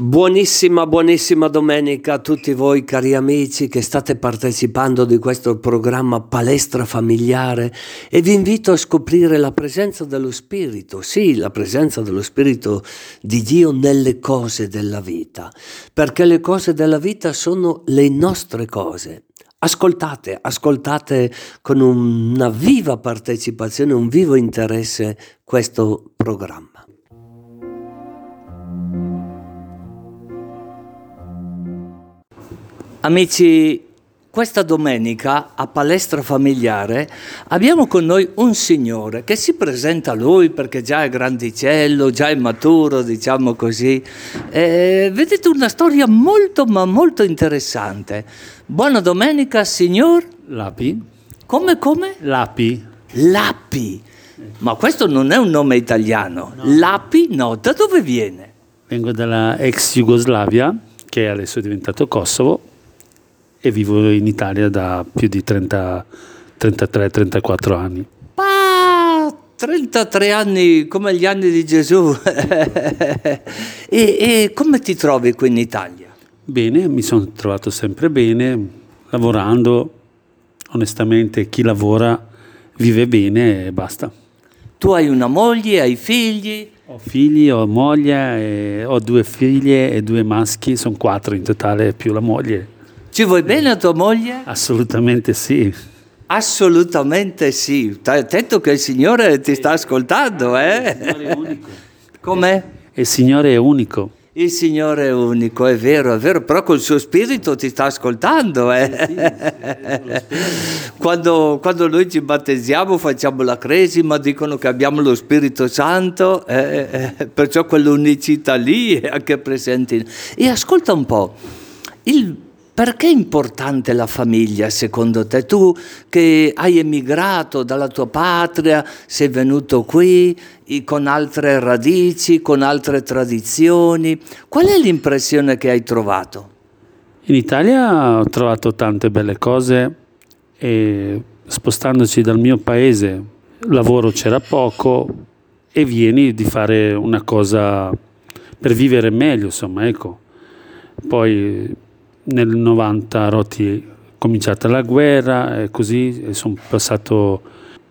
Buonissima, buonissima domenica a tutti voi cari amici che state partecipando di questo programma Palestra Familiare e vi invito a scoprire la presenza dello Spirito, sì, la presenza dello Spirito di Dio nelle cose della vita, perché le cose della vita sono le nostre cose. Ascoltate, ascoltate con una viva partecipazione, un vivo interesse questo programma. Amici, questa domenica a Palestra Familiare abbiamo con noi un signore che si presenta a lui perché già è grandicello, già è maturo, diciamo così. E vedete una storia molto ma molto interessante. Buona domenica, signor Lapi. Come come? Lapi. Lapi. Ma questo non è un nome italiano. No. Lapi no, da dove viene? Vengo dalla ex Jugoslavia, che adesso è diventato Kosovo e vivo in Italia da più di 33-34 anni. Ah, 33 anni come gli anni di Gesù. e, e come ti trovi qui in Italia? Bene, mi sono trovato sempre bene, lavorando. Onestamente chi lavora vive bene e basta. Tu hai una moglie, hai figli? Ho figli, ho moglie, ho due figlie e due maschi, sono quattro in totale più la moglie. Ci vuoi bene a tua moglie? Assolutamente sì. Assolutamente sì. Attento che il Signore ti sta ascoltando, eh? Il Signore è unico. Com'è? Il Signore è unico. Il Signore è unico, è vero, è vero, però col suo spirito ti sta ascoltando. Eh? quando, quando, noi ci battezziamo facciamo la cresima, dicono che abbiamo lo Spirito Santo, eh, eh, perciò quell'unicità lì è anche presente. E ascolta un po', il perché è importante la famiglia secondo te? Tu che hai emigrato dalla tua patria, sei venuto qui con altre radici, con altre tradizioni, qual è l'impressione che hai trovato? In Italia ho trovato tante belle cose e spostandoci dal mio paese, lavoro c'era poco e vieni di fare una cosa per vivere meglio, insomma, ecco. Poi nel 90 rotti cominciata la guerra e così sono passato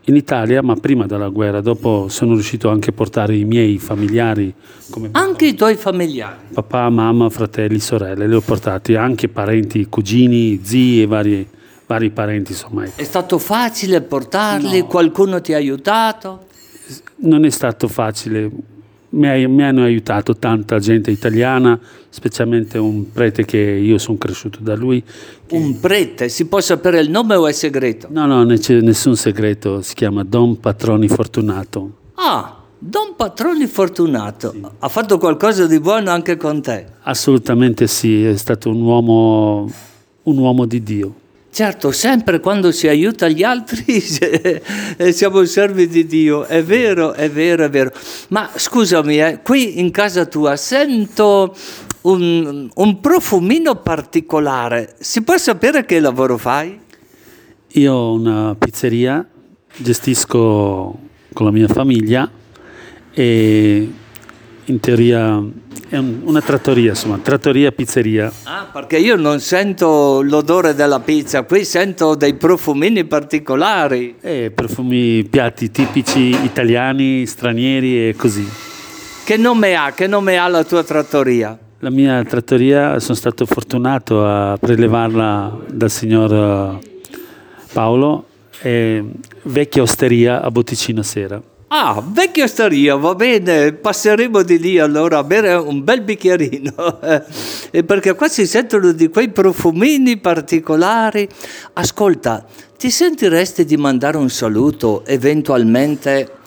in Italia, ma prima della guerra, dopo sono riuscito anche a portare i miei familiari. anche papà, i tuoi familiari? Papà, mamma, fratelli, sorelle, li ho portati, anche parenti, cugini, zii e vari, vari parenti. Insomma. È stato facile portarli? No. Qualcuno ti ha aiutato? Non è stato facile mi, mi, hanno aiutato tanta gente italiana, specialmente un prete che io sono cresciuto da lui. Un prete? Si può sapere il nome o è segreto? No, no, non c'è nessun segreto, si chiama Don Patroni Fortunato. Ah, Don Patroni Fortunato, sì. ha fatto qualcosa di buono anche con te? Assolutamente sì, è stato un uomo, un uomo di Dio. Certo, sempre quando si aiuta gli altri siamo servi di Dio, è vero, è vero, è vero. Ma scusami, eh, qui in casa tua sento un, un, profumino particolare. Si può sapere che lavoro fai? Io ho una pizzeria, gestisco con la mia famiglia e in teoria è un, una trattoria, insomma, trattoria pizzeria. Ah, perché io non sento l'odore della pizza, qui sento dei profumini particolari. Eh, profumi, piatti tipici italiani, stranieri e così. Che nome ha? Che nome ha la tua trattoria? La mia trattoria sono stato fortunato a prelevarla dal signor Paolo, è vecchia osteria a Botticino Sera. Ah, vecchia storia, va bene, passeremo di lì allora a bere un bel bicchierino, eh, perché qua si sentono di quei profumini particolari. Ascolta, ti sentiresti di mandare un saluto eventualmente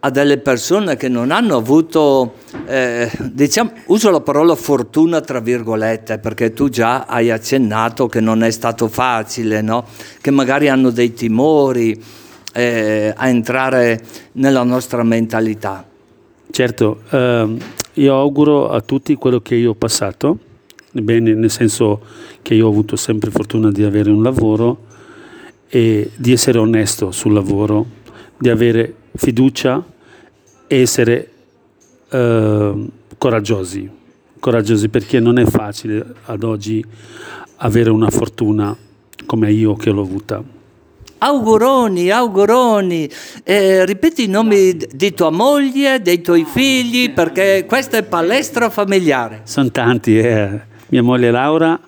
a delle persone che non hanno avuto, eh, diciamo, uso la parola fortuna tra virgolette, perché tu già hai accennato che non è stato facile, no? che magari hanno dei timori eh, a entrare nella nostra mentalità. Certo, eh, io auguro a tutti quello che io ho passato, bene, nel senso che io ho avuto sempre fortuna di avere un lavoro e di essere onesto sul lavoro, di avere fiducia e essere eh, coraggiosi, coraggiosi perché non è facile ad oggi avere una fortuna come io che l'ho avuta. Auguroni, auguroni. Eh, ripeti i nomi di tua moglie, dei tuoi figli, perché questa è palestra familiare. Sono tanti, eh. mia moglie Laura,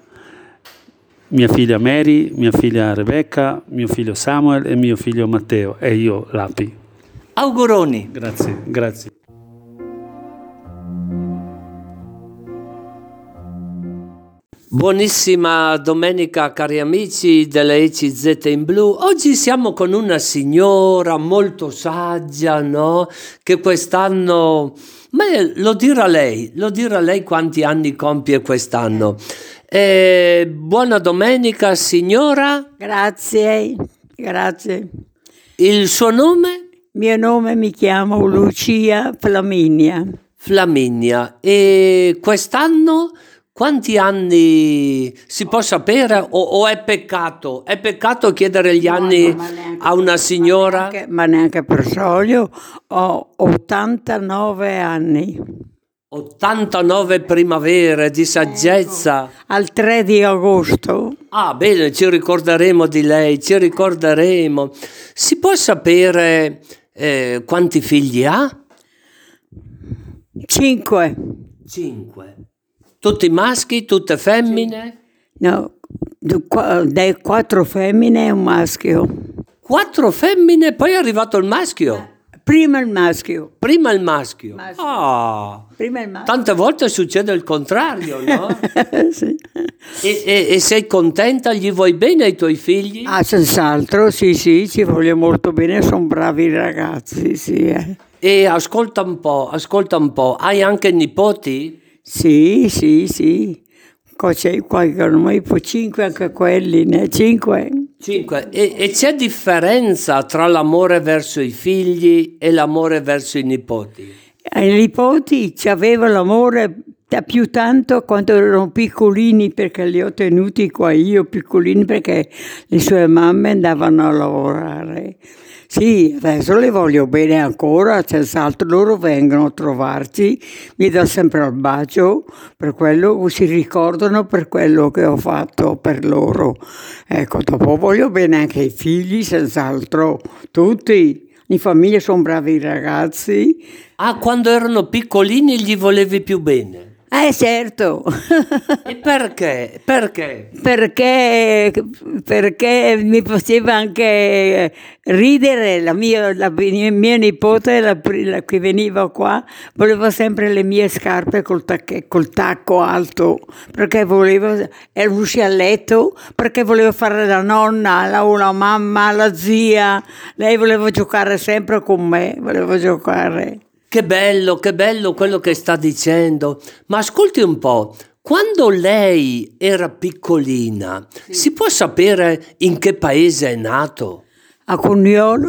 mia figlia Mary, mia figlia Rebecca, mio figlio Samuel e mio figlio Matteo e io Lapi. Auguroni. Grazie, grazie. Buonissima domenica cari amici delle ECZ in blu. Oggi siamo con una signora molto saggia, no? Che quest'anno, ma lo dirà lei, lo dirà lei quanti anni compie quest'anno. Eh, buona domenica signora. Grazie, grazie. Il suo nome? Mio nome mi chiamo Lucia Flaminia. Flaminia. E quest'anno quanti anni si può sapere o, o è peccato? È peccato chiedere gli anni No, neanche- a una signora? Ma neanche, ma neanche per sogno, ho 89 anni. 89 primavere di saggezza. Al 3 di agosto, Ah, bene, ci ricorderemo di lei, ci ricorderemo. Si può sapere eh, quanti figli ha? 5, Cinque. Tutti maschi, tutte femmine? no, dai 4 femmine e un maschio. Quattro femmine, poi è arrivato il maschio. Prima il maschio, Prima il maschio. Maschio. Ah, prima il maschio. tante volte succede il contrario, no? Sì. e, e- e sei contenta? Gli vuoi bene ai tuoi figli? Ah, senz'altro, sì, sì, ci voglio molto bene, sono bravi ragazzi, sì. eh. E ascolta un po', ascolta un po'. Hai anche nipoti? Sì, sì, sì. C'è qualche noi, poi 5 anche quelli, ne? 5. Cinque. E, e c'è differenza tra l'amore verso i figli e l'amore verso i nipoti? Ai nipoti ci avevo l'amore da più tanto quando erano piccolini perché li ho tenuti qua io piccolini perché le sue mamme andavano a lavorare. Sì, adesso le voglio bene ancora, senz'altro loro vengono a trovarci, mi dà sempre il bacio per quello, si ricordano per quello che ho fatto per loro. Ecco, dopo voglio bene anche i figli, senz'altro, tutti. In famiglia sono bravi ragazzi. Ah, quando erano piccolini gli volevi più bene. Eh certo, E perché? Perché? perché, perché mi faceva anche ridere la mia, la mia nipote la, la, che veniva qua, voleva sempre le mie scarpe col, tacche, col tacco alto, perché voleva, era uscire a letto, perché voleva fare la nonna, la, la mamma, la zia, lei voleva giocare sempre con me, voleva giocare. Che bello, che bello quello che sta dicendo. Ma ascolti un po', quando lei era piccolina, si può sapere in che paese è nato? A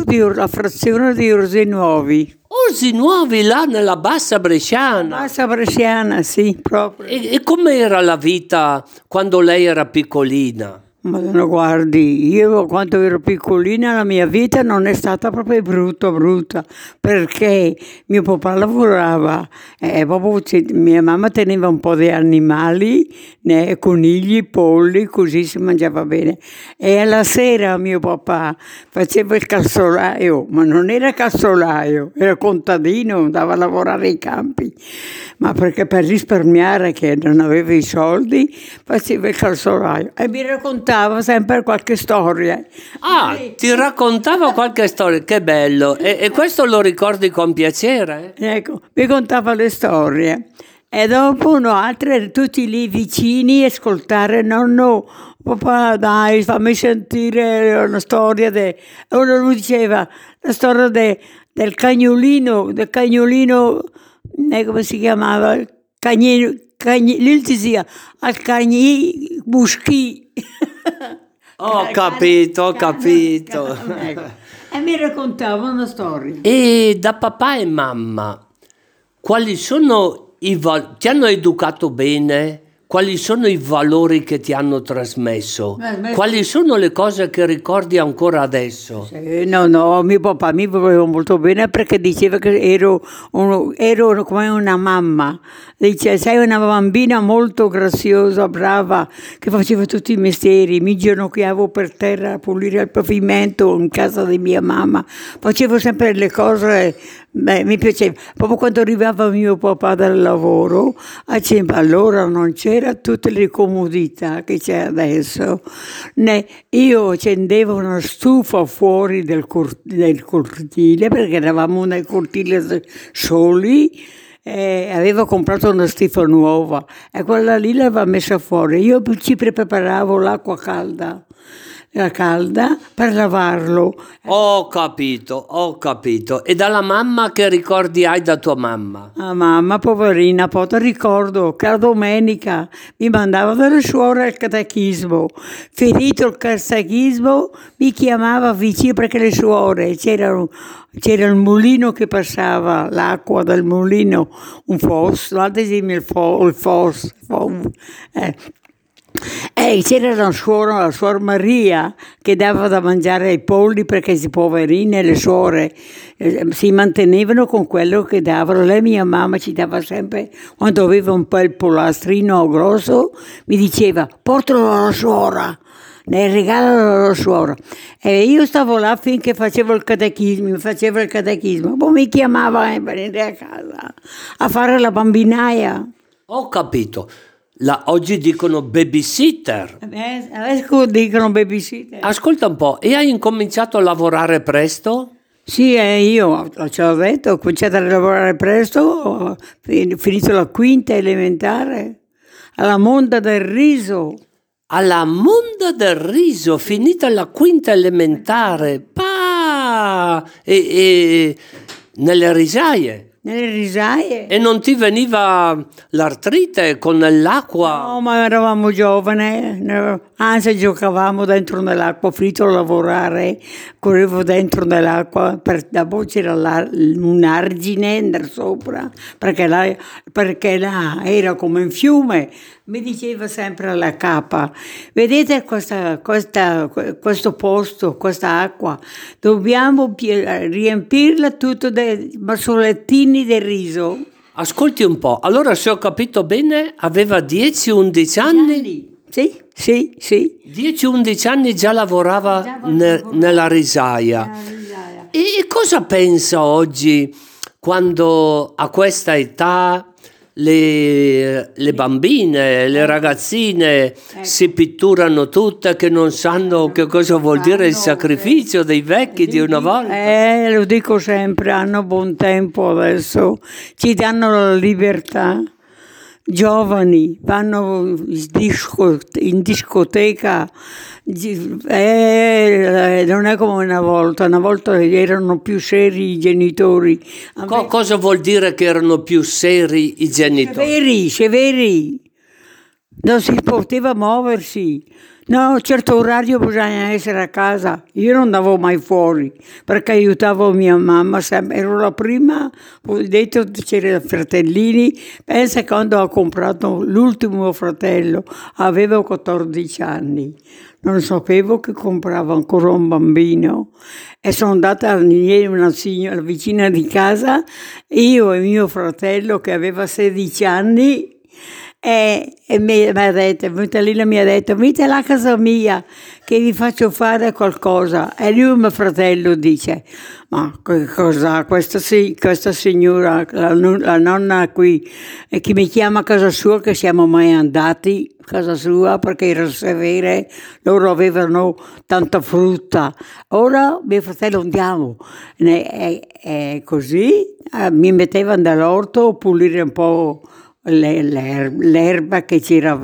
di, la frazione di Orsi Nuovi. Orsi Nuovi, là nella bassa bresciana. Bassa bresciana, sì, proprio. E, e com'era la vita quando lei era piccolina? Madonna, guardi, io quando ero piccolina la mia vita non è stata proprio brutta, brutta, perché mio papà lavorava, e proprio, mia mamma teneva un po' di animali, né, conigli, polli, così si mangiava bene. E alla sera mio papà faceva il calzolaio, ma non era calzolaio, era contadino, andava a lavorare ai campi, ma perché per risparmiare che non aveva i soldi faceva il calzolaio e mi raccontava raccontava sempre qualche storia. Ah, ti raccontava qualche storia, che bello. E, e questo lo ricordi con piacere? Ecco, mi contava le storie. E dopo no, altre, tutti lì vicini, ascoltare, nonno, papà dai, fammi sentire una storia. De... Uno lui diceva la storia de, del cagnolino, del cagnolino, eh, come si chiamava? Cagnino, cagni, lui diceva al cagni buschi. Ho capito, ho capito. Ecco. E mi raccontava una storia. E da papà e mamma, quali sono i valori? Ti hanno educato bene? Quali sono i valori che ti hanno trasmesso? Eh, Quali sono le cose che ricordi ancora adesso? Eh, No, no, mio papà mi voleva molto bene perché diceva che ero, uno- ero come una mamma. Dice, sei una bambina molto graziosa, brava, che faceva tutti i mestieri. Mi ginocchiavo per terra a pulire il pavimento in casa di mia mamma. Facevo sempre le cose, beh, mi piaceva. Proprio quando arrivava mio papà dal lavoro, diceva, allora non c'era tutte le comodità che c'è adesso. Né, io accendevo una stufa fuori del cortile perché eravamo nel cortile soli e avevo comprato una stufa nuova e quella lì l'aveva messa fuori. Io ci preparavo l'acqua calda, la calda per lavarlo. Ho capito, ho capito. E dalla mamma che ricordi hai da tua mamma? Ah, mamma, poverina, poi ti ricordo che la domenica mi mandava dalle suore al catechismo. Finito il catechismo mi chiamava vicino perché le suore c'era, c'era il mulino che passava, l'acqua del mulino, un fos, l'altro esempio il, fo, il fos, fo- eh. E c'era una suora, la suor Maria, che dava da mangiare ai polli perché si poverine, le suore eh, si mantenevano con quello che davano. Lei, mia mamma, ci dava sempre, quando aveva un po' il pollastrino grosso, mi diceva, portalo alla suora. Ne regalalo alla suora. E io stavo là finché facevo il catechismo, facevo il catechismo. Poi mi chiamava a venire a casa a fare la bambinaia. Ho capito. La- oggi dicono babysitter. Eh, Adesso dicono babysitter. Ascolta un po', e hai incominciato a lavorare presto? Sì, eh, io ce l'ho detto, ho cominciato a lavorare presto, ho fin- finito la quinta elementare alla Monda del Riso. Alla Monda del Riso, finita la quinta elementare. Pa! E, e nelle risaie. Nelle risaie. E non ti veniva l'artrite con l'acqua? No, ma eravamo giovani, anzi giocavamo dentro nell'acqua, finito a lavorare, correvo dentro nell'acqua, per, dopo c'era la- un argine sopra, perché là, perché là era come un fiume, mi diceva sempre alla capa, vedete questa, questa- questo posto, questa acqua, dobbiamo riempirla tutto dei massolettini del riso. Ascolti un po', allora se ho capito bene, aveva 10-11 anni? Sì, sì, sì. 10-11 anni già lavorava ne- nella risaia. E cosa pensa oggi quando a questa età le, le bambine, le ragazzine si pitturano tutte che non sanno che cosa vuol dire il sacrificio dei vecchi di una volta? Eh, lo dico sempre, hanno buon tempo adesso, ci danno la libertà. Giovani vanno in, disco- in discoteca, eh, non è come una volta, una volta erano più seri i genitori. Co- cosa vuol dire che erano più seri i genitori? Severi, severi. Non si poteva muoversi. No, a un certo orario bisogna essere a casa. Io non andavo mai fuori perché aiutavo mia mamma sempre. Ero la prima, ho detto c'erano fratellini. Pensa quando ho comprato l'ultimo fratello, avevo 14 anni. Non sapevo che compravo ancora un bambino e sono andata a una signora vicina di casa, io e mio fratello che aveva 16 anni e, e mi, mi ha detto, e mi ha detto, venite alla casa mia che vi faccio fare qualcosa. E lui, mio fratello, dice, ma che cosa, questa, questa signora, la, la nonna qui, e che mi chiama a casa sua, che siamo mai andati a casa sua perché era severe, loro avevano tanta frutta. Ora mio fratello andiamo. Ne- E, e così eh, mi metteva nell'orto a pulire un po' l'erba che c'era,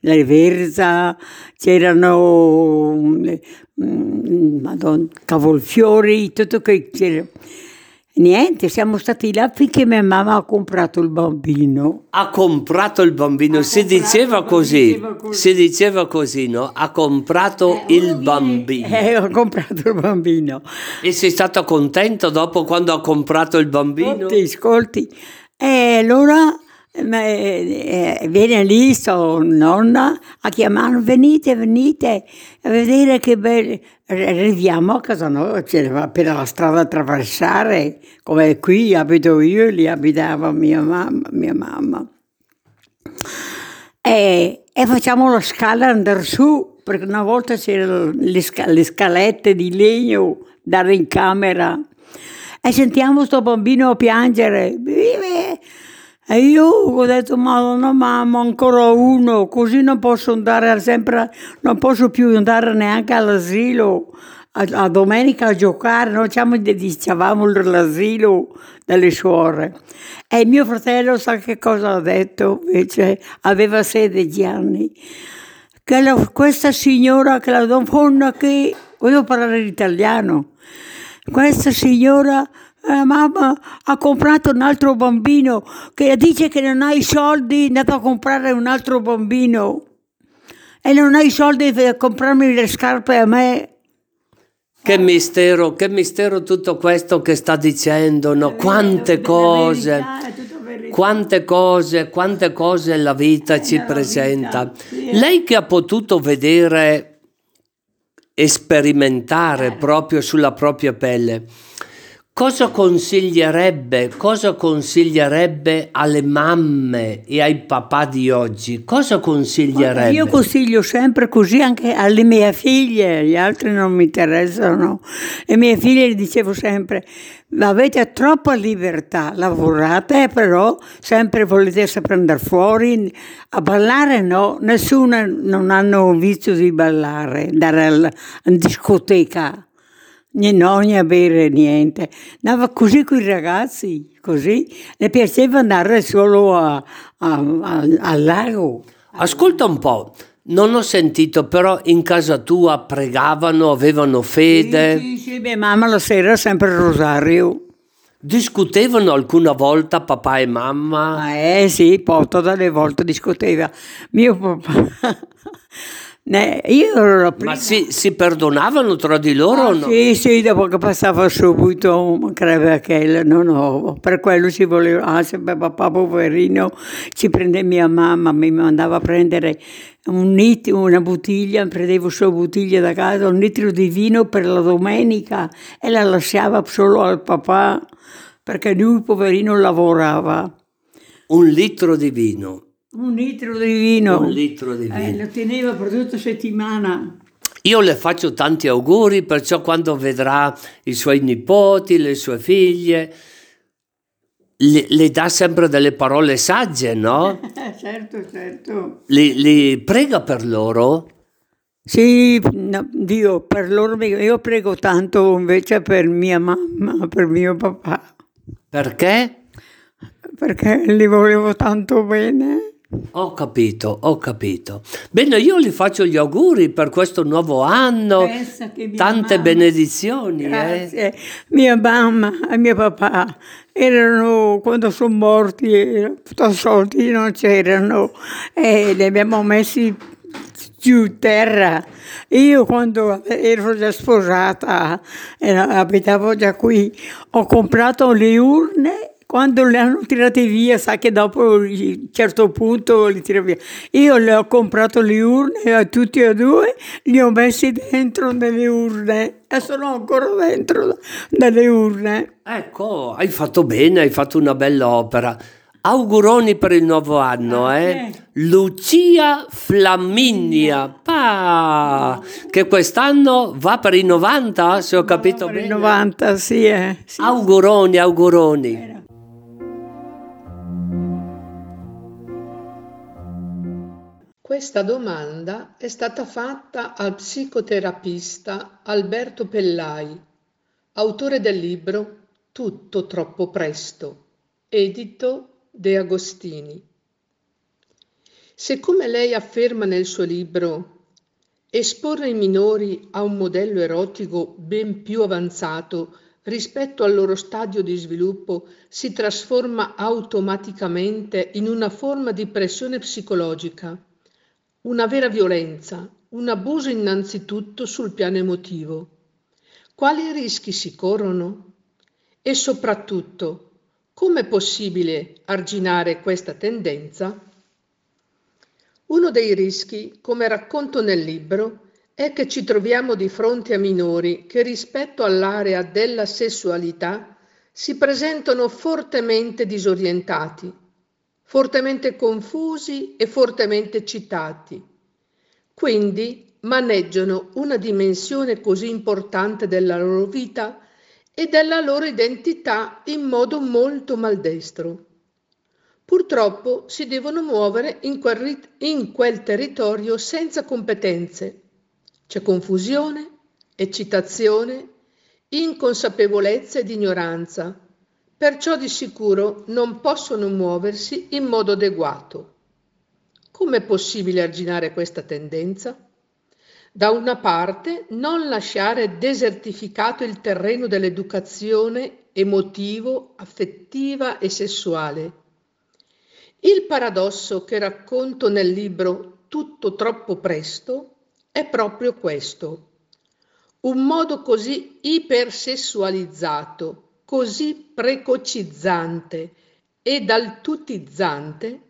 le verza, c'erano mm, mm, madonna, cavolfiori, tutto che c'era. Niente, siamo stati là finché mia mamma ha comprato il bambino. Ha comprato il bambino, si diceva così, diceva così. si diceva così, no? Ha comprato il bambino. Eh, ho comprato il bambino. E sei stato contento dopo quando ha comprato il bambino? Ascolti, ascolti. E allora Ma, eh, eh, viene lì, sto nonna, a chiamare, venite, venite, a vedere che bello. Arriviamo a casa nostra, c'era per la strada da attraversare, come qui abito io, lì abitava mia mamma. Mia mamma. E, e facciamo la scala andare su, perché una volta c'erano le, sca- le scalette di legno da in camera e sentiamo sto bambino piangere. Vive! E io ho detto, madonna mamma, ancora uno, così non posso andare sempre, non posso più andare neanche all'asilo, a, a domenica a giocare, noi dicevamo l'asilo delle suore. E mio fratello sa che cosa ha detto, invece aveva 16 anni, che la, questa signora, che la donna che, voglio parlare l'italiano, questa signora eh, mamma ha comprato un altro bambino che dice che non ha i soldi, è andato a comprare un altro bambino e non ha i soldi per comprarmi le scarpe a me. Che mistero, che mistero tutto questo che sta dicendo, no? quante cose, quante cose, quante cose la vita ci presenta. Lei che ha potuto vedere e sperimentare proprio sulla propria pelle, Cosa consiglierebbe, cosa consiglierebbe alle mamme e ai papà di oggi? Cosa consiglierebbe? Io consiglio sempre così anche alle mie figlie, gli altri non mi interessano. Le mie figlie dicevo sempre, avete troppa libertà, lavorate però sempre volete sempre andare fuori, a ballare no, nessuno non hanno vizio di ballare, andare in discoteca non ne bere niente. Andava così con i ragazzi, così. Le piaceva andare solo a, a, a, al lago. Ascolta un po', non ho sentito, però in casa tua pregavano, avevano fede? Sì, sì, sì mia mamma la sera sempre il rosario. Discutevano alcuna volta papà e mamma? Eh sì, poi tutte le volte discuteva. Mio papà... Io ero la prima. Ma si, si perdonavano tra di loro ah, o no? Sì, sì, dopo che passava subito, credo che no, no, per quello si voleva, ah, sempre papà poverino, ci prende mia mamma, mi mandava a prendere un litro, una bottiglia, prendevo solo bottiglia da casa, un litro di vino per la domenica e la lasciava solo al papà, perché lui poverino lavorava. Un litro di vino. Un litro di vino. Un litro di eh, vino. lo teneva per tutta settimana. Io le faccio tanti auguri, perciò quando vedrà i suoi nipoti, le sue figlie, le, le dà sempre delle parole sagge, no? certo, certo. Li prega per loro? Sì, no, Dio, per loro io prego tanto invece per mia mamma, per mio papà. Perché? Perché li volevo tanto bene. Ho capito, ho capito. Bene, io gli faccio gli auguri per questo nuovo anno, tante mamma, benedizioni. Eh. Grazie. Eh. Mia mamma e mio papà erano, quando sono morti, soldi non c'erano e li abbiamo messi giù terra. Io quando ero già sposata, abitavo già qui, ho comprato le urne quando le hanno tirate via, sa che dopo a un certo punto li tira via. Io le ho comprato le urne a tutti e due, li ho messi dentro nelle urne e sono ancora dentro nelle urne. Ecco, hai fatto bene, hai fatto una bella opera. Auguroni per il nuovo anno, eh? Lucia Flamminia, pa, che quest'anno va per i 90, se ho capito va bene. Per i 90, sì, eh. sì auguroni, auguroni. Questa domanda è stata fatta al psicoterapista Alberto Pellai, autore del libro Tutto troppo presto, edito De Agostini. Se come lei afferma nel suo libro, esporre i minori a un modello erotico ben più avanzato rispetto al loro stadio di sviluppo si trasforma automaticamente in una forma di pressione psicologica, una vera violenza, un abuso innanzitutto sul piano emotivo. Quali rischi si corrono? E soprattutto, Come è possibile arginare questa tendenza? Uno dei rischi, come racconto nel libro, è che ci troviamo di fronte a minori che rispetto all'area della sessualità si presentano fortemente disorientati, fortemente confusi e fortemente eccitati. Quindi maneggiano una dimensione così importante della loro vita e della loro identità in modo molto maldestro. Purtroppo si devono muovere in quel, in quel territorio senza competenze c'è confusione, eccitazione, inconsapevolezza ed ignoranza, perciò di sicuro non possono muoversi in modo adeguato. Come è possibile arginare questa tendenza? Da una parte, non lasciare desertificato il terreno dell'educazione emotivo, affettiva e sessuale. Il paradosso che racconto nel libro Tutto troppo presto è proprio questo. Un modo così ipersessualizzato, così precocizzante e daltutizzante,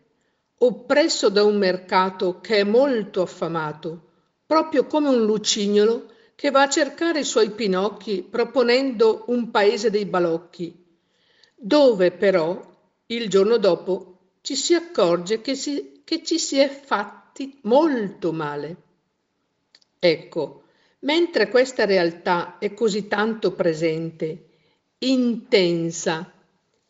oppresso da un mercato che è molto affamato, proprio come un lucignolo che va a cercare i suoi pinocchi proponendo un paese dei balocchi, dove però il giorno dopo ci si accorge che, si, che ci si è fatti molto male. Ecco, mentre questa realtà è così tanto presente, intensa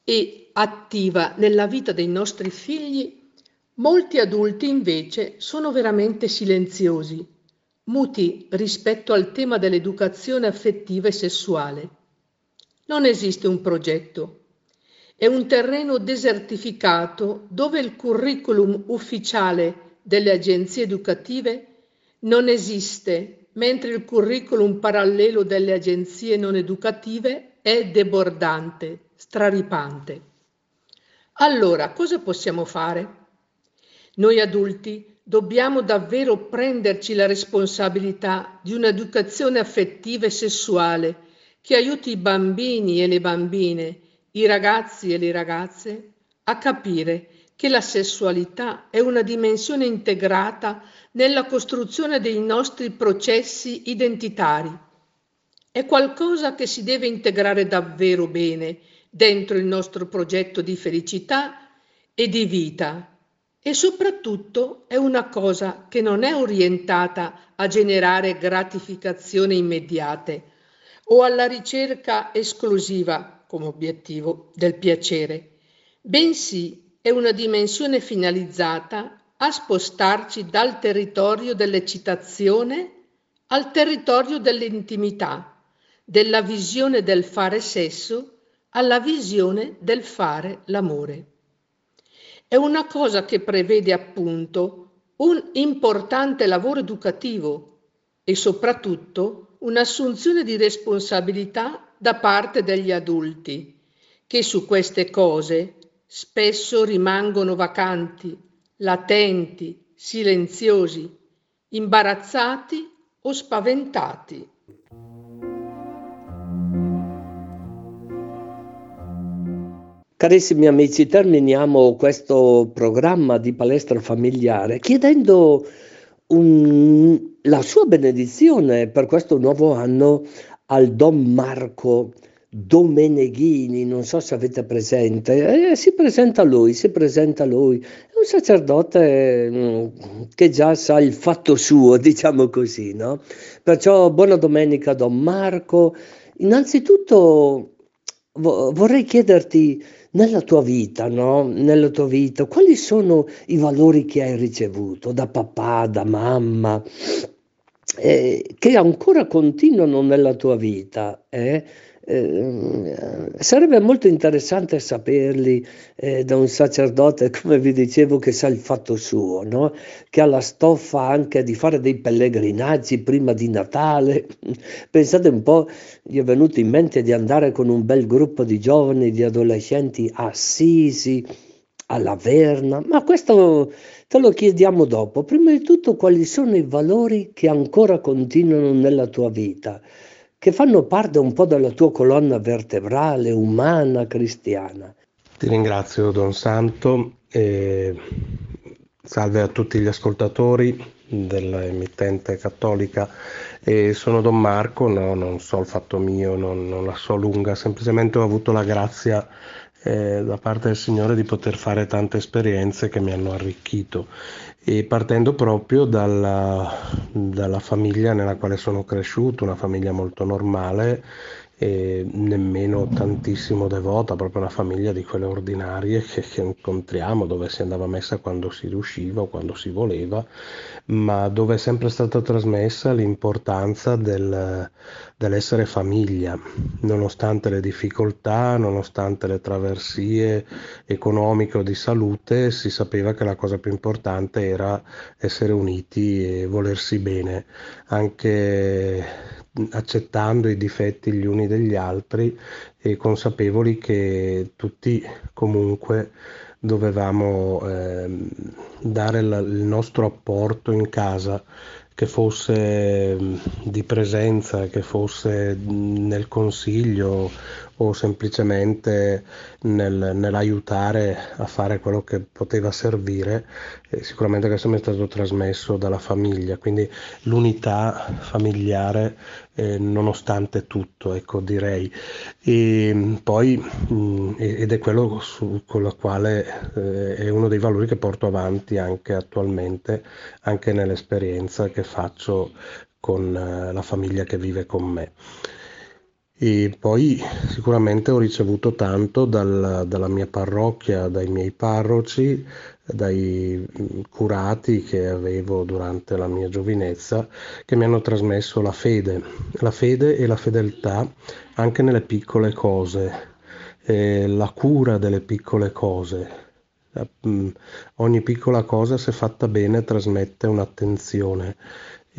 e attiva nella vita dei nostri figli, molti adulti invece sono veramente silenziosi, muti rispetto al tema dell'educazione affettiva e sessuale. Non esiste un progetto. È un terreno desertificato dove il curriculum ufficiale delle agenzie educative non esiste, mentre il curriculum parallelo delle agenzie non educative è debordante, straripante. Allora, cosa possiamo fare? Noi adulti dobbiamo davvero prenderci la responsabilità di un'educazione affettiva e sessuale che aiuti i bambini e le bambine, i ragazzi e le ragazze a capire che la sessualità è una dimensione integrata nella costruzione dei nostri processi identitari. È qualcosa che si deve integrare davvero bene dentro il nostro progetto di felicità e di vita. E soprattutto è una cosa che non è orientata a generare gratificazioni immediate o alla ricerca esclusiva come obiettivo del piacere, bensì è una dimensione finalizzata a spostarci dal territorio dell'eccitazione al territorio dell'intimità, della visione del fare sesso alla visione del fare l'amore. È una cosa che prevede appunto un importante lavoro educativo e soprattutto un'assunzione di responsabilità da parte degli adulti, che su queste cose spesso rimangono vacanti, latenti, silenziosi, imbarazzati o spaventati. Carissimi amici, terminiamo questo programma di palestra familiare chiedendo un, la sua benedizione per questo nuovo anno al Don Marco Domeneghini, non so se avete presente, eh, si presenta lui, si presenta lui, è un sacerdote mm, che già sa il fatto suo, diciamo così, no? Perciò buona domenica Don Marco. Innanzitutto vorrei chiederti nella tua vita, no? Nella tua vita, quali sono i valori che hai ricevuto da papà, da mamma, eh, che ancora continuano nella tua vita, eh? Eh, sarebbe molto interessante saperli eh, da un sacerdote, come vi dicevo, che sa il fatto suo, no? che ha la stoffa anche di fare dei pellegrinaggi prima di Natale. Pensate un po', gli è venuto in mente di andare con un bel gruppo di giovani, di adolescenti a Assisi, alla Verna, ma questo te lo chiediamo dopo. Prima di tutto, quali sono i valori che ancora continuano nella tua vita? Che fanno parte un po' della tua colonna vertebrale umana cristiana. Ti ringrazio Don Santo e salve a tutti gli ascoltatori dell'emittente cattolica e sono Don Marco, no, non so il fatto mio, non, non la so lunga, semplicemente ho avuto la grazia eh, da parte del Signore di poter fare tante esperienze che mi hanno arricchito. E partendo proprio dalla, dalla famiglia nella quale sono cresciuto, una famiglia molto normale e nemmeno tantissimo devota, proprio una famiglia di quelle ordinarie che, che, incontriamo, dove si andava messa quando si riusciva o quando si voleva, ma dove è sempre stata trasmessa l'importanza del, dell'essere famiglia, nonostante le difficoltà, nonostante le traversie economiche o di salute, si sapeva che la cosa più importante era essere uniti e volersi bene, anche accettando i difetti gli uni degli altri e consapevoli che tutti comunque dovevamo eh, dare la, il nostro apporto in casa che fosse di presenza, che fosse nel consiglio o semplicemente nel, nell'aiutare a fare quello che poteva servire, eh, sicuramente questo mi è stato trasmesso dalla famiglia, quindi l'unità familiare eh, nonostante tutto, ecco direi. E poi, mh, ed è quello su, con la quale eh, è uno dei valori che porto avanti anche attualmente, anche nell'esperienza che faccio con eh, la famiglia che vive con me. E poi sicuramente ho ricevuto tanto dal, dalla mia parrocchia, dai miei parroci, dai curati che avevo durante la mia giovinezza, che mi hanno trasmesso la fede, la fede e la fedeltà anche nelle piccole cose, eh, la cura delle piccole cose. Ogni piccola cosa, se fatta bene, trasmette un'attenzione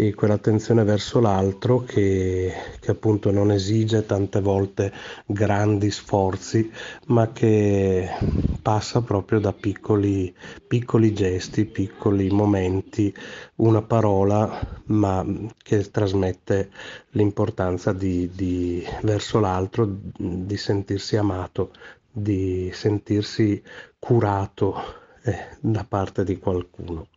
e quell'attenzione verso l'altro che, che, appunto non esige tante volte grandi sforzi, ma che passa proprio da piccoli, piccoli gesti, piccoli momenti, una parola, ma che trasmette l'importanza di, di, verso l'altro di sentirsi amato, di sentirsi curato eh, da parte di qualcuno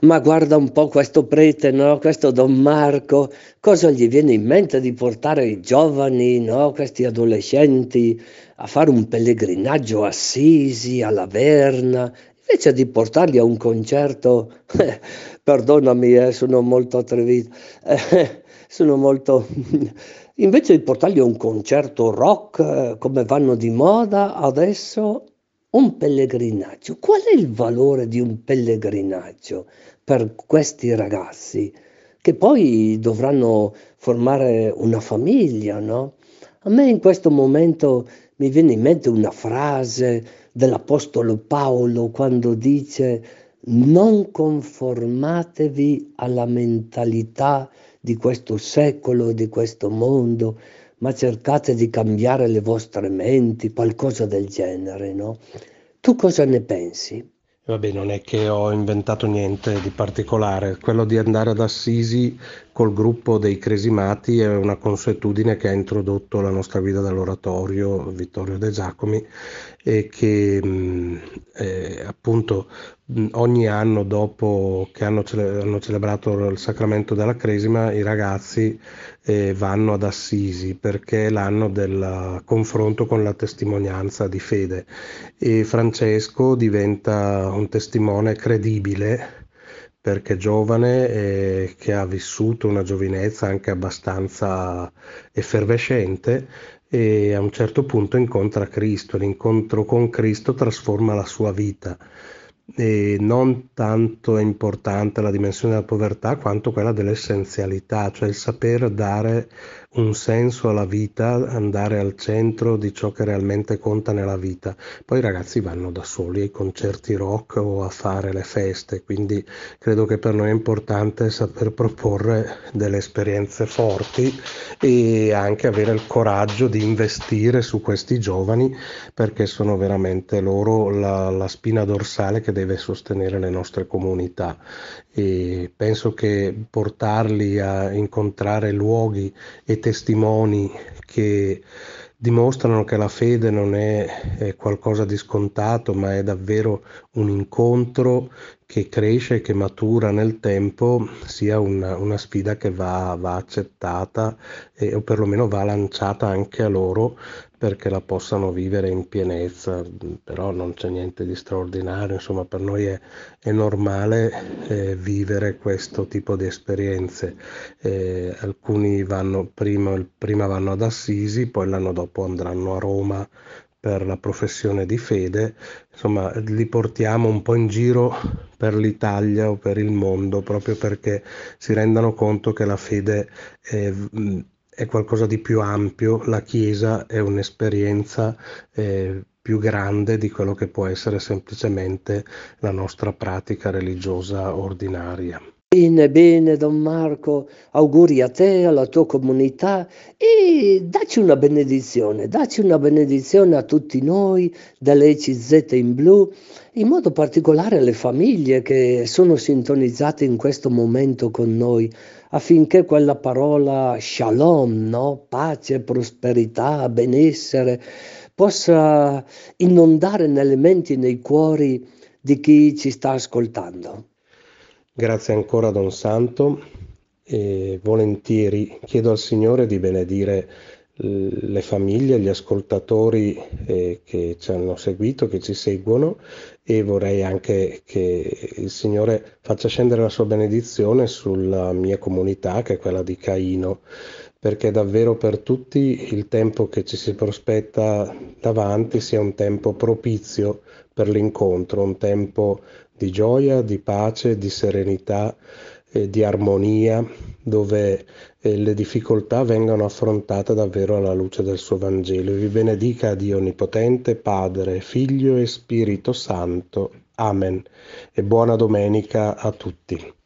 ma guarda un po' questo prete, no? questo Don Marco, cosa gli viene in mente di portare i giovani, no? questi adolescenti, a fare un pellegrinaggio a Assisi, a Laverna, invece di portarli a un concerto, eh, perdonami, eh, sono molto attrevito, eh, sono molto... invece di portarli a un concerto rock, eh, come vanno di moda adesso, un pellegrinaggio. Qual è il valore di un pellegrinaggio per questi ragazzi che poi dovranno formare una famiglia, no? A me in questo momento mi viene in mente una frase dell'Apostolo Paolo quando dice non conformatevi alla mentalità di questo secolo, di questo mondo, ma cercate di cambiare le vostre menti, qualcosa del genere, no? Tu cosa ne pensi? Vabbè, non è che ho inventato niente di particolare, quello di andare ad Assisi col gruppo dei Cresimati è una consuetudine che ha introdotto la nostra guida dell'oratorio Vittorio De Giacomi e che eh, appunto ogni anno dopo che hanno, cele- hanno, celebrato il sacramento della Cresima i ragazzi eh, vanno ad Assisi perché è l'anno del confronto con la testimonianza di fede. E Francesco diventa un testimone credibile perché giovane e che ha vissuto una giovinezza anche abbastanza effervescente e a un certo punto incontra Cristo, l'incontro con Cristo trasforma la sua vita. E non tanto è importante la dimensione della povertà quanto quella dell'essenzialità, cioè il saper dare un senso alla vita, andare al centro di ciò che realmente conta nella vita. Poi i ragazzi vanno da soli ai concerti rock o a fare le feste, quindi credo che per noi è importante saper proporre delle esperienze forti e anche avere il coraggio di investire su questi giovani perché sono veramente loro la, la spina dorsale che deve sostenere le nostre comunità e penso che portarli a incontrare luoghi e testimoni che, dimostrano che la fede non è, qualcosa di scontato, ma è davvero un incontro che cresce e che matura nel tempo, sia una, una sfida che va, va accettata e, o perlomeno va lanciata anche a loro perché la possano vivere in pienezza, però non c'è niente di straordinario, insomma per noi è, è normale eh, vivere questo tipo di esperienze. Eh, alcuni vanno prima, prima vanno ad Assisi, poi l'anno dopo andranno a Roma per la professione di fede, insomma li portiamo un po' in giro per l'Italia o per il mondo proprio perché si rendano conto che la fede è, è qualcosa di più ampio, la Chiesa è un'esperienza eh, più grande di quello che può essere semplicemente la nostra pratica religiosa ordinaria. Bene, bene, Don Marco, auguri a te, alla tua comunità e dacci una benedizione, dacci una benedizione a tutti noi dell'ECZ in blu, in modo particolare alle famiglie che sono sintonizzate in questo momento con noi affinché quella parola shalom, no? pace, prosperità, benessere, possa inondare nelle menti e nei cuori di chi ci sta ascoltando. Grazie ancora Don Santo e volentieri chiedo al Signore di benedire le famiglie, gli ascoltatori eh, che ci hanno seguito, che ci seguono e vorrei anche che il Signore faccia scendere la sua benedizione sulla mia comunità, che è quella di Caino, perché davvero per tutti il tempo che ci si prospetta davanti sia un tempo propizio per l'incontro, un tempo di gioia, di pace, di serenità, eh, di armonia, dove eh, le difficoltà vengano affrontate davvero alla luce del suo Vangelo. Vi benedica Dio Onnipotente, Padre, Figlio e Spirito Santo. Amen. E buona domenica a tutti.